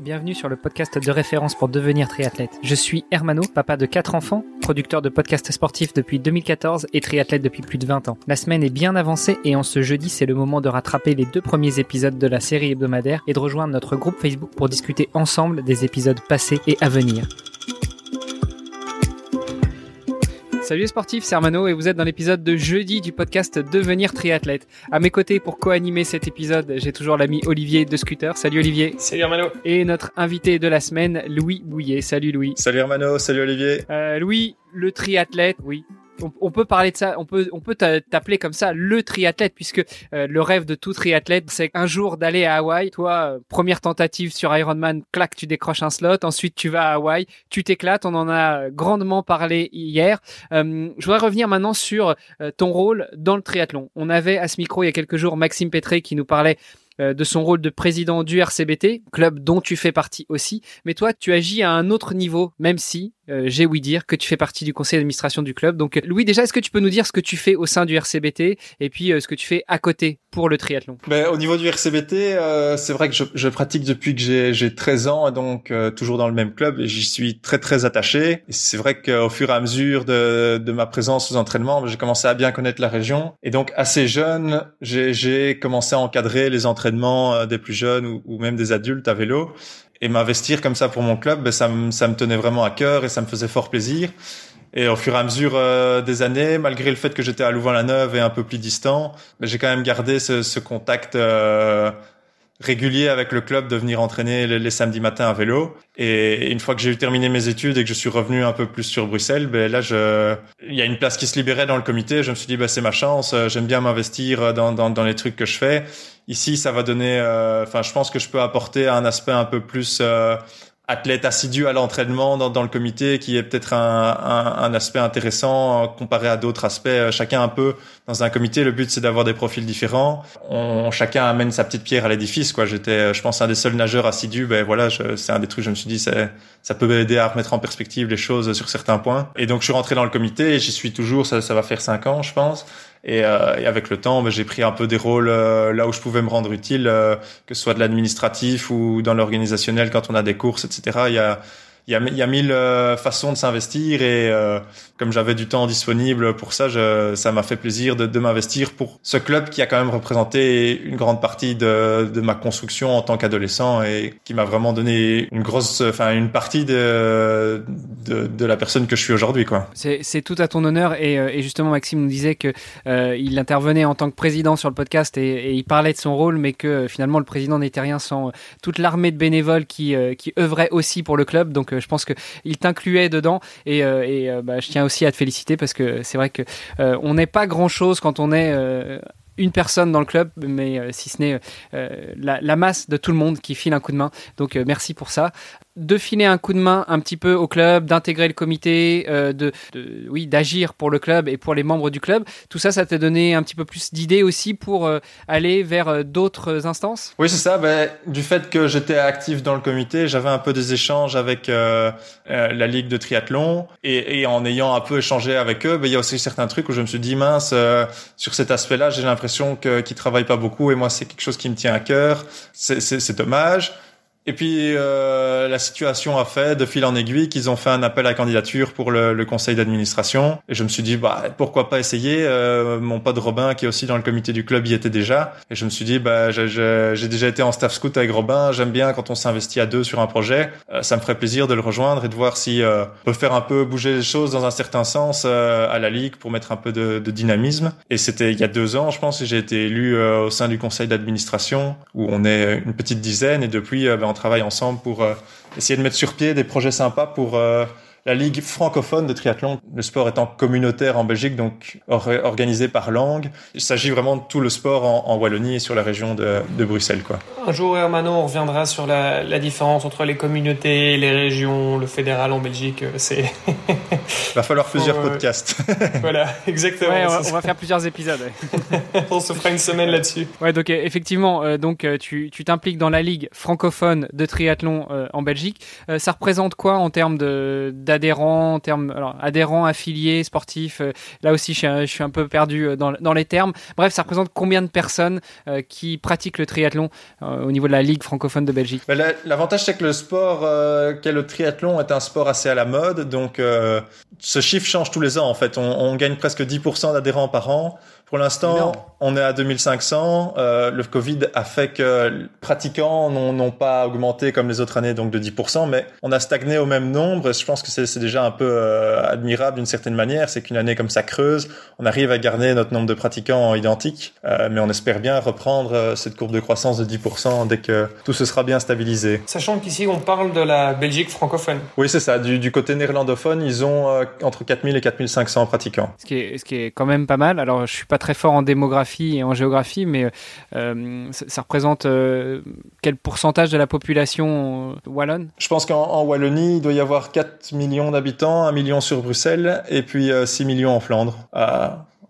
bienvenue sur le podcast de référence pour devenir triathlète. Je suis Hermano, papa de 4 enfants, producteur de podcasts sportifs depuis 2014 et triathlète depuis plus de 20 ans. La semaine est bien avancée et en ce jeudi, c'est le moment de rattraper les deux premiers épisodes de la série hebdomadaire et de rejoindre notre groupe Facebook pour discuter ensemble des épisodes passés et à venir. Salut les sportifs, c'est Armano et vous êtes dans l'épisode de jeudi du podcast Devenir triathlète. À mes côtés pour co-animer cet épisode, j'ai toujours l'ami Olivier de Scooter. Salut Olivier. Salut Armano. Et notre invité de la semaine, Louis Bouillet. Salut Louis. Salut Hermano, salut Olivier. Euh, Louis, le triathlète, oui, on, peut parler de ça, on peut, on peut t'appeler comme ça le triathlète, puisque euh, le rêve de tout triathlète, c'est un jour d'aller à Hawaï. Toi, euh, première tentative sur Ironman, clac, tu décroches un slot. Ensuite, tu vas à Hawaï, tu t'éclates. On en a grandement parlé hier. Euh, je voudrais revenir maintenant sur ton rôle dans le triathlon. On avait à ce micro il y a quelques jours Maxime Pétré qui nous parlait de son rôle de président du RCBT, club dont tu fais partie aussi. Mais toi, tu agis à un autre niveau, même si euh, j'ai ouï dire que tu fais partie du conseil d'administration du club. Donc Louis, déjà, est-ce que tu peux nous dire ce que tu fais au sein du RCBT et puis euh, ce que tu fais à côté pour le triathlon? Ben, Au niveau du RCBT, euh, c'est vrai que je, je, pratique depuis que j'ai 13 ans, donc toujours dans le même club et j'y suis très très attaché. C'est vrai qu'au fur et à mesure de, de ma présence aux entraînements, ben, j'ai commencé à bien connaître la région et donc assez jeune, j'ai commencé à encadrer les entraînements des plus jeunes ou, ou même des adultes à vélo et m'investir comme ça pour mon club, ben, ça, me, ça me tenait vraiment à cœur et ça me faisait fort plaisir. Et au fur et à mesure euh, des années, malgré le fait que j'étais à Louvain-la-Neuve et un peu plus distant, ben, j'ai quand même gardé ce, ce contact euh, régulier avec le club de venir entraîner les, samedis matins à vélo. Et une fois que j'ai terminé mes études et que je suis revenu un peu plus sur Bruxelles, ben là, je, il y a une place qui se libérait dans le comité. Je me suis dit, ben c'est ma chance. J'aime bien m'investir dans, dans, dans les trucs que je fais. Ici, ça va donner, euh, enfin, je pense que je peux apporter un aspect un peu plus euh, athlète assidu à l'entraînement dans, dans, le comité, qui est peut-être un, un, un, aspect intéressant euh, comparé à d'autres aspects. Chacun un peu dans un comité, le but c'est d'avoir des profils différents. On, chacun amène sa petite pierre à l'édifice. Quoi, j'étais, je pense, un des seuls nageurs assidus. Ben voilà, c'est un des trucs. Je me suis dit, ça peut aider à remettre en perspective les choses sur certains points. Et donc, je suis rentré dans le comité et j'y suis toujours. Ça, ça va faire cinq ans, je pense. Et, euh, et, avec le temps, ben, j'ai pris un peu des rôles euh, là où je pouvais me rendre utile, euh, que ce soit de l'administratif ou dans l'organisationnel quand on a des courses, etc. Il y a, il y a, mille euh, façons de s'investir et euh, comme j'avais du temps disponible pour ça, ça m'a fait plaisir de, m'investir pour ce club qui a quand même représenté une grande partie de, ma construction en tant qu'adolescent et qui m'a vraiment donné une grosse, enfin une partie de, la personne que je suis aujourd'hui. C'est tout à ton honneur et, euh, justement Maxime nous disait que euh, il intervenait en tant que président sur le podcast et, il parlait de son rôle, mais que finalement le président n'était rien sans toute l'armée de bénévoles qui qui œuvraient aussi pour le club, donc je pense qu'il t'incluait dedans et, euh, euh, bah, je tiens aussi à te féliciter parce que c'est vrai que euh, on n'est pas grand chose quand on est une personne dans le club, mais si ce n'est la, masse de tout le monde qui file un coup de main. Donc merci pour ça de filer un coup de main un petit peu au club, d'intégrer le comité, euh, de, de, oui, d'agir pour le club et pour les membres du club. Tout ça, ça t'a donné un petit peu plus d'idées aussi pour euh, aller vers euh, d'autres instances? Oui, c'est ça. Ben, du fait que j'étais actif dans le comité, j'avais un peu des échanges avec euh, euh, la ligue de triathlon et, et, en ayant un peu échangé avec eux, ben, il y a aussi certains trucs où je me suis dit mince, sur cet aspect-là, j'ai l'impression que qu'ils travaillent pas beaucoup et moi c'est quelque chose qui me tient à cœur. C'est dommage. Et puis euh, la situation a fait de fil en aiguille qu'ils ont fait un appel à candidature pour le, le conseil d'administration. Et je me suis dit bah pourquoi pas essayer. Euh, mon pote Robin qui est aussi dans le comité du club y était déjà. Et je me suis dit bah j'ai déjà été en staff scout avec Robin. J'aime bien quand on s'investit à deux sur un projet. Euh, ça me ferait plaisir de le rejoindre et de voir si euh, on peut faire un peu bouger les choses dans un certain sens euh, à la ligue pour mettre un peu de, de dynamisme. Et c'était il y a deux ans je pense j'ai été élu euh, au sein du conseil d'administration où on est une petite dizaine et depuis on travaille ensemble pour euh, essayer de mettre sur pied des projets sympas pour euh, la Ligue francophone de triathlon, le sport étant communautaire en Belgique, donc organisé par langue. Il s'agit vraiment de tout le sport en, en, Wallonie et sur la région de, de Bruxelles. Quoi. Un jour, Hermano, on reviendra sur la, la, différence entre les communautés, les régions, le fédéral en Belgique. Euh, c'est. Il va falloir plusieurs euh, podcasts. voilà, exactement. Ouais, on, va, on, va, faire plusieurs épisodes. Ouais. on se fera une semaine là-dessus. Ouais, donc effectivement, euh, donc tu t'impliques dans la ligue francophone de triathlon euh, en Belgique. Euh, ça représente quoi en termes de d'adhérents, en termes alors, adhérents, affiliés, sportifs. là aussi, je suis, un, peu perdu dans, dans, les termes. Bref, ça représente combien de personnes qui pratiquent le triathlon au niveau de la Ligue francophone de Belgique? Bah, L'avantage, c'est que le sport qu'est le triathlon est un sport assez à la mode. Donc, ce chiffre change tous les ans, en fait. On, on gagne presque 10% d'adhérents par an. Pour l'instant, on est à 2500. Euh, le Covid a fait que les pratiquants n'ont pas augmenté comme les autres années, donc de 10%, mais on a stagné au même nombre. Je pense que c'est déjà un peu euh, admirable d'une certaine manière. C'est qu'une année comme ça creuse, on arrive à garder notre nombre de pratiquants identique, euh, mais on espère bien reprendre euh, cette courbe de croissance de 10% dès que tout se sera bien stabilisé. Sachant qu'ici, on parle de la Belgique francophone. Oui, c'est ça. Du, du, côté néerlandophone, ils ont euh, entre 4000 et 4500 pratiquants. Ce qui est, ce qui est quand même pas mal. Alors, je suis pas très fort en démographie et en géographie, mais euh, ça, représente euh, quel pourcentage de la population wallonne? Je pense qu'en Wallonie, il doit y avoir 4 millions d'habitants, 1 million sur Bruxelles, et puis 6 millions en Flandre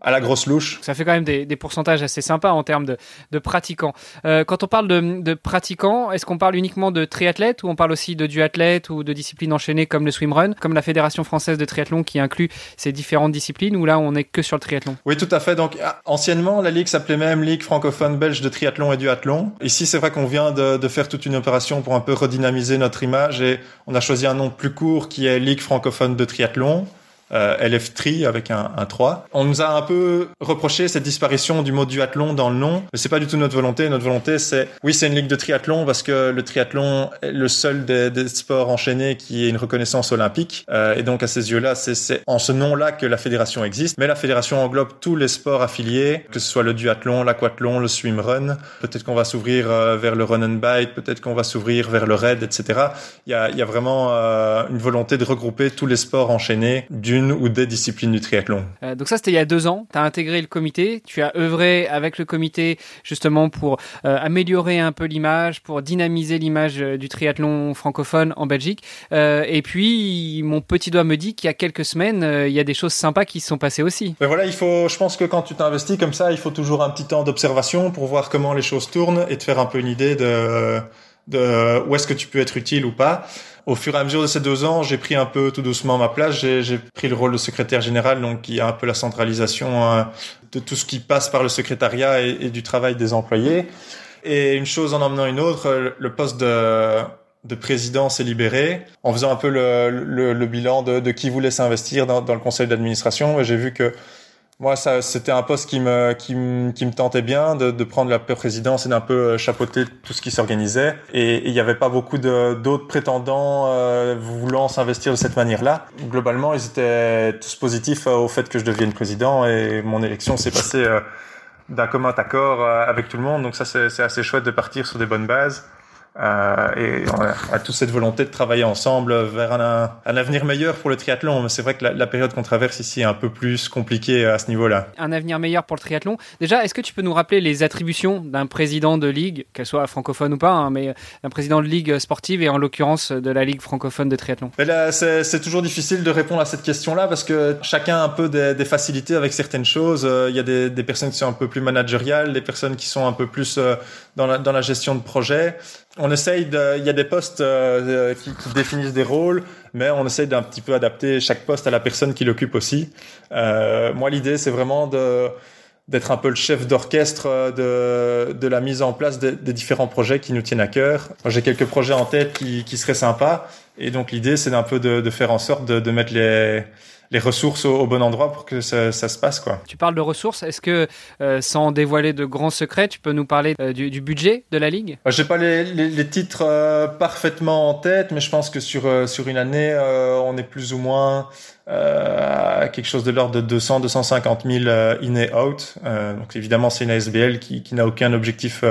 à la grosse louche. Ça fait quand même des, des pourcentages assez sympas en termes de, de pratiquants. Euh, quand on parle de, de pratiquants, est-ce qu'on parle uniquement de triathlètes ou on parle aussi de duathlètes ou de disciplines enchaînées comme le swimrun, comme la Fédération française de triathlon qui inclut ces différentes disciplines ou là on n'est que sur le triathlon? Oui, tout à fait. Donc ah, anciennement, la ligue s'appelait même Ligue francophone belge de triathlon et duathlon. Ici, c'est vrai qu'on vient de, de, faire toute une opération pour un peu redynamiser notre image et on a choisi un nom plus court qui est Ligue francophone de triathlon euh, LF3 avec un, un 3. On nous a un peu reproché cette disparition du mot duathlon dans le nom, mais c'est pas du tout notre volonté. Notre volonté, c'est oui, c'est une ligue de triathlon parce que le triathlon est le seul des, des sports enchaînés qui ait une reconnaissance olympique. Euh, et donc à ces yeux-là, c'est en ce nom-là que la fédération existe. Mais la fédération englobe tous les sports affiliés, que ce soit le duathlon, l'aquathlon, le swimrun. Peut-être qu'on va s'ouvrir euh, vers le run and bike, peut-être qu'on va s'ouvrir vers le raid, etc. Il y a, il y a vraiment euh, une volonté de regrouper tous les sports enchaînés d'une ou des disciplines du triathlon. Euh, donc ça, c'était il y a deux ans. Tu as intégré le comité, tu as œuvré avec le comité justement pour euh, améliorer un peu l'image, pour dynamiser l'image euh, du triathlon francophone en Belgique. Euh, et puis, mon petit doigt me dit qu'il y a quelques semaines, il y a des choses sympas qui se sont passées aussi. Mais voilà, il faut, je pense que quand tu t'investis comme ça, il faut toujours un petit temps d'observation pour voir comment les choses tournent et te faire un peu une idée de, de où est-ce que tu peux être utile ou pas au fur et à mesure de ces deux ans, j'ai pris un peu tout doucement ma place. J'ai pris le rôle de secrétaire général, donc qui a un peu la centralisation euh, de tout ce qui passe par le secrétariat et, du travail des employés. Et une chose en emmenant une autre, le poste de, de président s'est libéré en faisant un peu le, le, le bilan de, de, qui voulait s'investir dans, dans, le conseil d'administration. J'ai vu que moi, ça, c'était un poste qui me, qui qui me tentait bien de, de prendre la présidence et d'un peu euh, chapeauter tout ce qui s'organisait. Et il n'y avait pas beaucoup d'autres prétendants euh, voulant s'investir de cette manière-là. Globalement, ils étaient tous positifs euh, au fait que je devienne président et mon élection s'est passée euh, d'un commun accord avec tout le monde. Donc ça, c'est assez chouette de partir sur des bonnes bases. Euh, et on a, toute cette volonté de travailler ensemble vers un, un avenir meilleur pour le triathlon. Mais c'est vrai que la, la période qu'on traverse ici est un peu plus compliquée à ce niveau-là. Un avenir meilleur pour le triathlon. Déjà, est-ce que tu peux nous rappeler les attributions d'un président de ligue, qu'elle soit francophone ou pas, hein, mais d'un président de ligue sportive et en l'occurrence de la ligue francophone de triathlon? C'est toujours difficile de répondre à cette question-là parce que chacun a un peu des, des facilités avec certaines choses. Euh, il y a des, des, personnes qui sont un peu plus managériales, des personnes qui sont un peu plus euh, dans la, dans la gestion de projet on essaye de, il y a des postes euh, qui, qui, définissent des rôles, mais on essaye d'un petit peu adapter chaque poste à la personne qui l'occupe aussi. Euh, moi, l'idée, c'est vraiment de d'être un peu le chef d'orchestre de, de la mise en place des, des différents projets qui nous tiennent à cœur. J'ai quelques projets en tête qui, qui seraient sympas, et donc l'idée, c'est d'un peu de, de, faire en sorte de, de mettre les les ressources au, au, bon endroit pour que ça, ça, se passe quoi. Tu parles de ressources, est-ce que euh, sans dévoiler de grands secrets, tu peux nous parler euh, du, du, budget de la ligue? J'ai pas les, les, les titres euh, parfaitement en tête, mais je pense que sur sur une année, on est plus ou moins à quelque chose de l'ordre de 200 250 000 in et out. donc évidemment, c'est une ASBL qui, qui n'a aucun objectif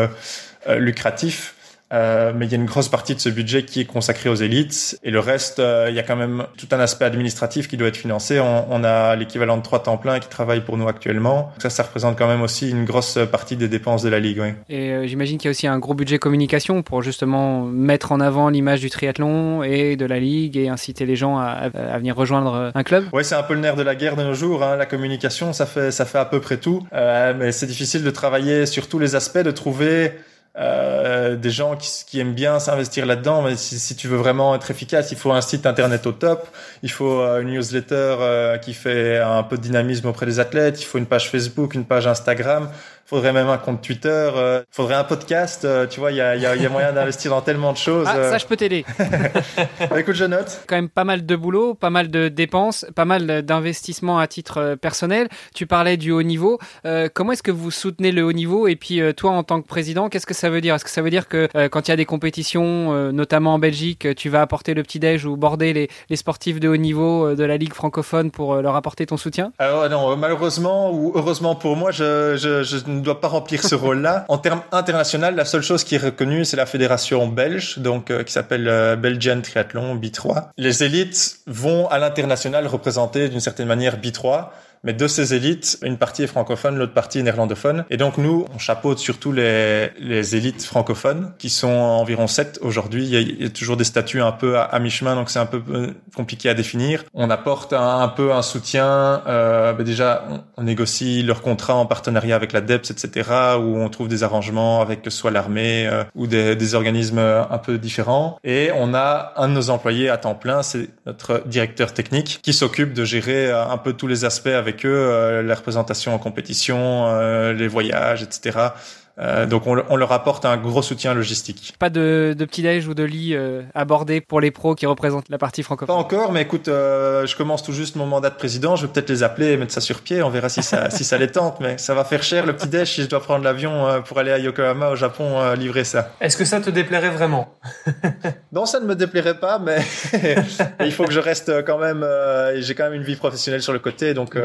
lucratif. Euh, mais il y a une grosse partie de ce budget qui est consacré aux élites et le reste, euh, il y a quand même tout un aspect administratif qui doit être financé. On, on a l'équivalent de trois temps plein qui travaillent pour nous actuellement. Ça, ça représente quand même aussi une grosse partie des dépenses de la ligue. Oui. Et euh, j'imagine qu'il y a aussi un gros budget communication pour justement mettre en avant l'image du triathlon et de la ligue et inciter les gens à, à venir rejoindre un club. Oui, c'est un peu le nerf de la guerre de nos jours. Hein. La communication, ça fait ça fait à peu près tout, euh, mais c'est difficile de travailler sur tous les aspects, de trouver euh, des gens qui, aiment bien s'investir là-dedans. Mais si, si, tu veux vraiment être efficace, il faut un site internet au top, il faut euh, une newsletter euh, qui fait un peu de dynamisme auprès des athlètes, il faut une page Facebook, une page Instagram faudrait même un compte Twitter, euh, faudrait un podcast. Euh, tu vois, il y a, y, a, y a, moyen d'investir dans tellement de choses. Ah, ça, je peux t'aider. bah, écoute, je note. Quand même pas mal de boulot, pas mal de dépenses, pas mal d'investissements à titre euh, personnel. Tu parlais du haut niveau. Euh, comment est-ce que vous soutenez le haut niveau? Et puis, euh, toi, en tant que président, qu'est-ce que ça veut dire? Est-ce que ça veut dire que quand il y a des compétitions, notamment en Belgique, tu vas apporter le petit-déj ou border les, les, sportifs de haut niveau de la Ligue francophone pour leur apporter ton soutien? Alors non, malheureusement ou heureusement pour moi, je, je, je ne doit pas remplir ce rôle-là. En termes international, la seule chose qui est reconnue, c'est la fédération belge, donc euh, qui s'appelle euh, Belgian Triathlon B3. Les élites vont à l'international représenter d'une certaine manière B3. Mais de ces élites, une partie est francophone, l'autre partie est néerlandophone. Et donc nous, on chapeaute surtout les, les élites francophones, qui sont environ sept aujourd'hui. Il, y a toujours des statuts un peu à, mi-chemin, donc c'est un peu euh, compliqué à définir. On apporte un, peu un soutien. Euh, ben déjà, on, négocie leurs contrats en partenariat avec la DEPS, etc., où on trouve des arrangements avec que soit l'armée euh, ou des, des organismes un peu différents. Et on a un de nos employés à temps plein, c'est notre directeur technique, qui s'occupe de gérer un peu tous les aspects avec avec eux, euh, la représentation en compétition, euh, les voyages, etc. Euh, donc on, on, leur apporte un gros soutien logistique. Pas de, de petit déj ou de lit euh, abordé pour les pros qui représentent la partie francophone. Pas encore, mais écoute, euh, je commence tout juste mon mandat de président. Je vais peut-être les appeler et mettre ça sur pied. On verra si ça si ça les tente, mais ça va faire cher le petit déj si je dois prendre l'avion euh, pour aller à Yokohama au Japon euh, livrer ça. Est-ce que ça te déplairait vraiment? Non, ça ne me déplairait pas, mais il faut que je reste quand même. J'ai quand même une vie professionnelle sur le côté, donc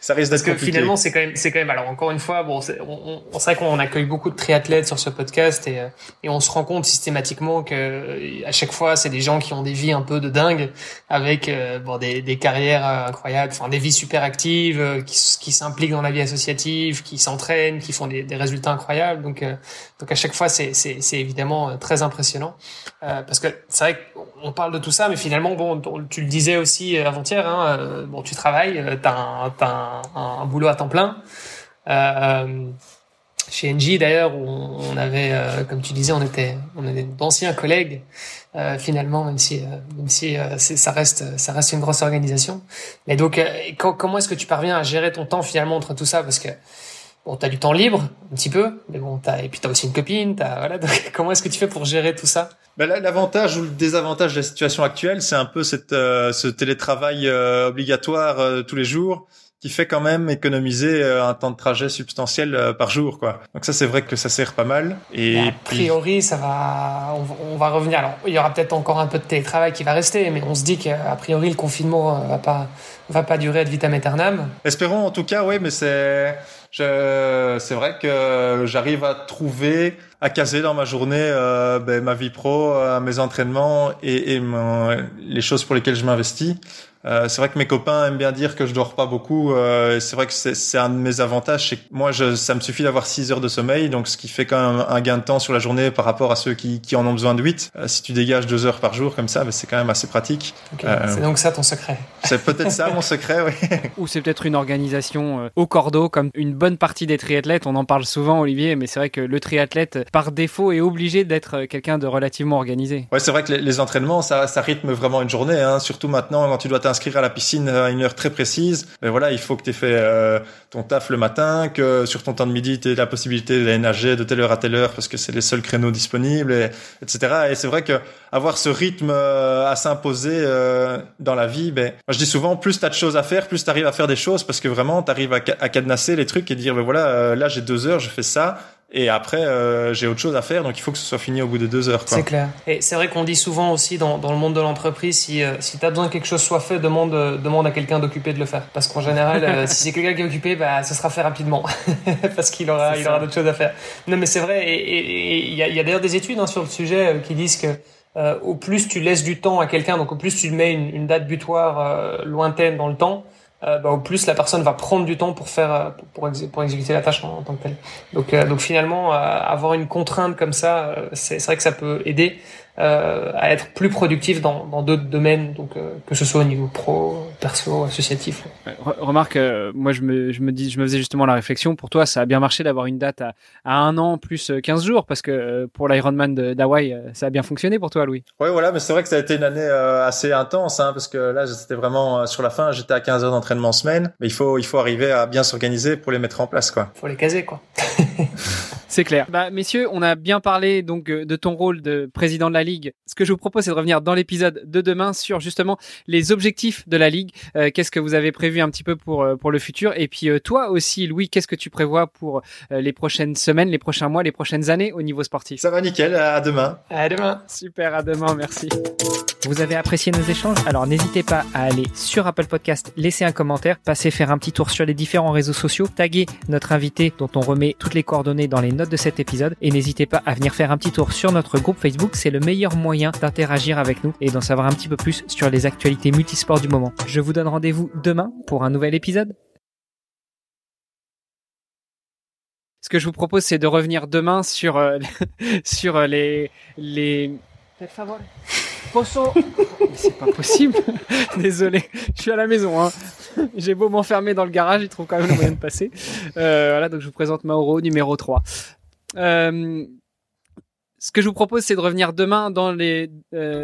ça risque d'être compliqué. Parce que finalement, c'est quand même c'est quand même. Alors encore une fois, bon, c'est on, on, sait qu'on accueille beaucoup de triathlètes sur ce podcast et, et on se rend compte systématiquement que à chaque fois c'est des gens qui ont des vies un peu de dingue avec euh, bon des, des carrières incroyables, enfin des vies super actives, euh, qui, qui s'impliquent dans la vie associative, qui s'entraînent, qui font des, des, résultats incroyables. Donc euh, donc à chaque fois c'est c'est, c'est évidemment très impressionnant euh, parce que c'est vrai qu'on parle de tout ça, mais finalement bon tu le disais aussi avant-hier, hein, bon tu travailles, t'as un, t'as un, un, boulot à temps plein. Euh, chez NJ d'ailleurs où on avait, euh, comme tu disais, on était, on était d'anciens collègues euh, finalement, même si, euh, même si ça reste, ça reste une grosse organisation. Mais donc, comment est-ce que tu parviens à gérer ton temps finalement entre tout ça? Parce que bon, t'as du temps libre un petit peu, mais bon, t'as et puis t'as aussi une copine, t'as voilà. Donc, comment est-ce que tu fais pour gérer tout ça? Ben L'avantage ou le désavantage de la situation actuelle, c'est un peu cette, ce télétravail obligatoire tous les jours qui fait quand même économiser euh, un temps de trajet substantiel euh, par jour, quoi. Donc ça, c'est vrai que ça sert pas mal. Et a priori, ça va, on, va revenir. Alors, il y aura peut-être encore un peu de télétravail qui va rester, mais on se dit qu'a priori, le confinement euh, va pas, va pas durer ad vitam aeternam. Espérons en tout cas, oui, mais c'est, je, c'est vrai que j'arrive à trouver, à caser dans ma journée euh, ben, ma vie pro, euh, mes entraînements et, et mon, les choses pour lesquelles je m'investis. Euh, c'est vrai que mes copains aiment bien dire que je dors pas beaucoup. Euh, c'est vrai que c'est un de mes avantages. C'est que moi, je, ça me suffit d'avoir 6 heures de sommeil, donc ce qui fait quand même un gain de temps sur la journée par rapport à ceux qui, qui en ont besoin de 8. Euh, si tu dégages 2 heures par jour comme ça, ben, c'est quand même assez pratique. Okay. c'est donc ça ton secret. C'est peut-être ça mon secret, oui. Ou c'est peut-être une organisation au cordeau, comme une bonne partie des triathlètes. On en parle souvent, Olivier, mais c'est vrai que le triathlète, par défaut, est obligé d'être quelqu'un de relativement organisé. Ouais, c'est vrai que les, entraînements, ça, ça rythme vraiment une journée. Hein. Surtout maintenant, quand tu dois t'inscrire à la piscine à une heure très précise, mais voilà, il faut que tu aies fait euh, ton taf le matin, que sur ton temps de midi, tu aies la possibilité d'aller nager de telle heure à telle heure parce que c'est les seuls créneaux disponibles, et, etc. Et c'est vrai que avoir ce rythme euh, à s'imposer euh, dans la vie, ben, je dis souvent, plus tu as de choses à faire, plus tu arrives à faire des choses parce que vraiment, tu arrives à, à, cadenasser les trucs et dire, ben voilà, euh, là j'ai deux heures, je fais ça, et après euh, j'ai autre chose à faire donc il faut que ce soit fini au bout de deux heures c'est clair. Et c'est vrai qu'on dit souvent aussi dans, dans le monde de l'entreprise si, euh, si tu as besoin que quelque chose soit fait demande, euh, demande à quelqu'un d'occupé de le faire. Parce qu'en général euh, si c'est quelqu'un qui est occupé bah, ce sera fait rapidement. Parce qu'il aura, il aura d'autres choses à faire. Non mais c'est vrai et il y a, y a d'ailleurs des études hein, sur le sujet qui disent que au plus tu laisses du temps à quelqu'un donc au plus tu mets une, une date butoir lointaine dans le temps euh, bah, au plus la personne va prendre du temps pour faire euh, pour, exécuter la tâche en, tant que telle. Donc euh, donc finalement euh, avoir une contrainte comme ça, c'est vrai que ça peut aider. À être plus productif dans dans d'autres domaines, donc que ce soit au niveau pro, perso, associatif. Remarque, moi je me je me dis je me faisais justement la réflexion. Pour toi, ça a bien marché d'avoir une date à, à un an plus 15 jours parce que pour l'Ironman d'Hawaï, ça a bien fonctionné pour toi, Louis. Oui, voilà, mais c'est vrai que ça a été une année assez intense, hein, parce que là c'était vraiment sur la fin, j'étais à 15 heures d'entraînement semaine, mais il faut il faut arriver à bien s'organiser pour les mettre en place, quoi. Faut les caser, quoi. C'est clair. Bah, messieurs, on a bien parlé donc euh, de ton rôle de président de la ligue. Ce que je vous propose, c'est de revenir dans l'épisode de demain sur justement les objectifs de la ligue. Euh, qu'est-ce que vous avez prévu un petit peu pour euh, pour le futur? Et puis toi aussi, Louis, qu'est-ce que tu prévois pour les prochaines semaines, les prochains mois, les prochaines années au niveau sportif? Ça va nickel. À demain. À demain. Super. À demain. Merci. Vous avez apprécié nos échanges? Alors n'hésitez pas à aller sur Apple Podcast, laisser un commentaire, passer faire un petit tour sur les différents réseaux sociaux, taguer notre invité dont on remet toutes les coordonnées dans les notes de cet épisode et n'hésitez pas à venir faire un petit tour sur notre groupe Facebook, c'est le meilleur moyen d'interagir avec nous et d'en savoir un petit peu plus sur les actualités multisports du moment. Je vous donne rendez-vous demain pour un nouvel épisode. Ce que je vous propose, c'est de revenir demain sur, euh, sur euh, les, les... C'est pas possible. Désolé, je suis à la maison. Hein. J'ai beau m'enfermer dans le garage, il trouve quand même le moyen de passer. Euh, voilà, donc je vous présente Mauro, numéro 3. Euh, ce que je vous propose, c'est de revenir demain dans les... Euh,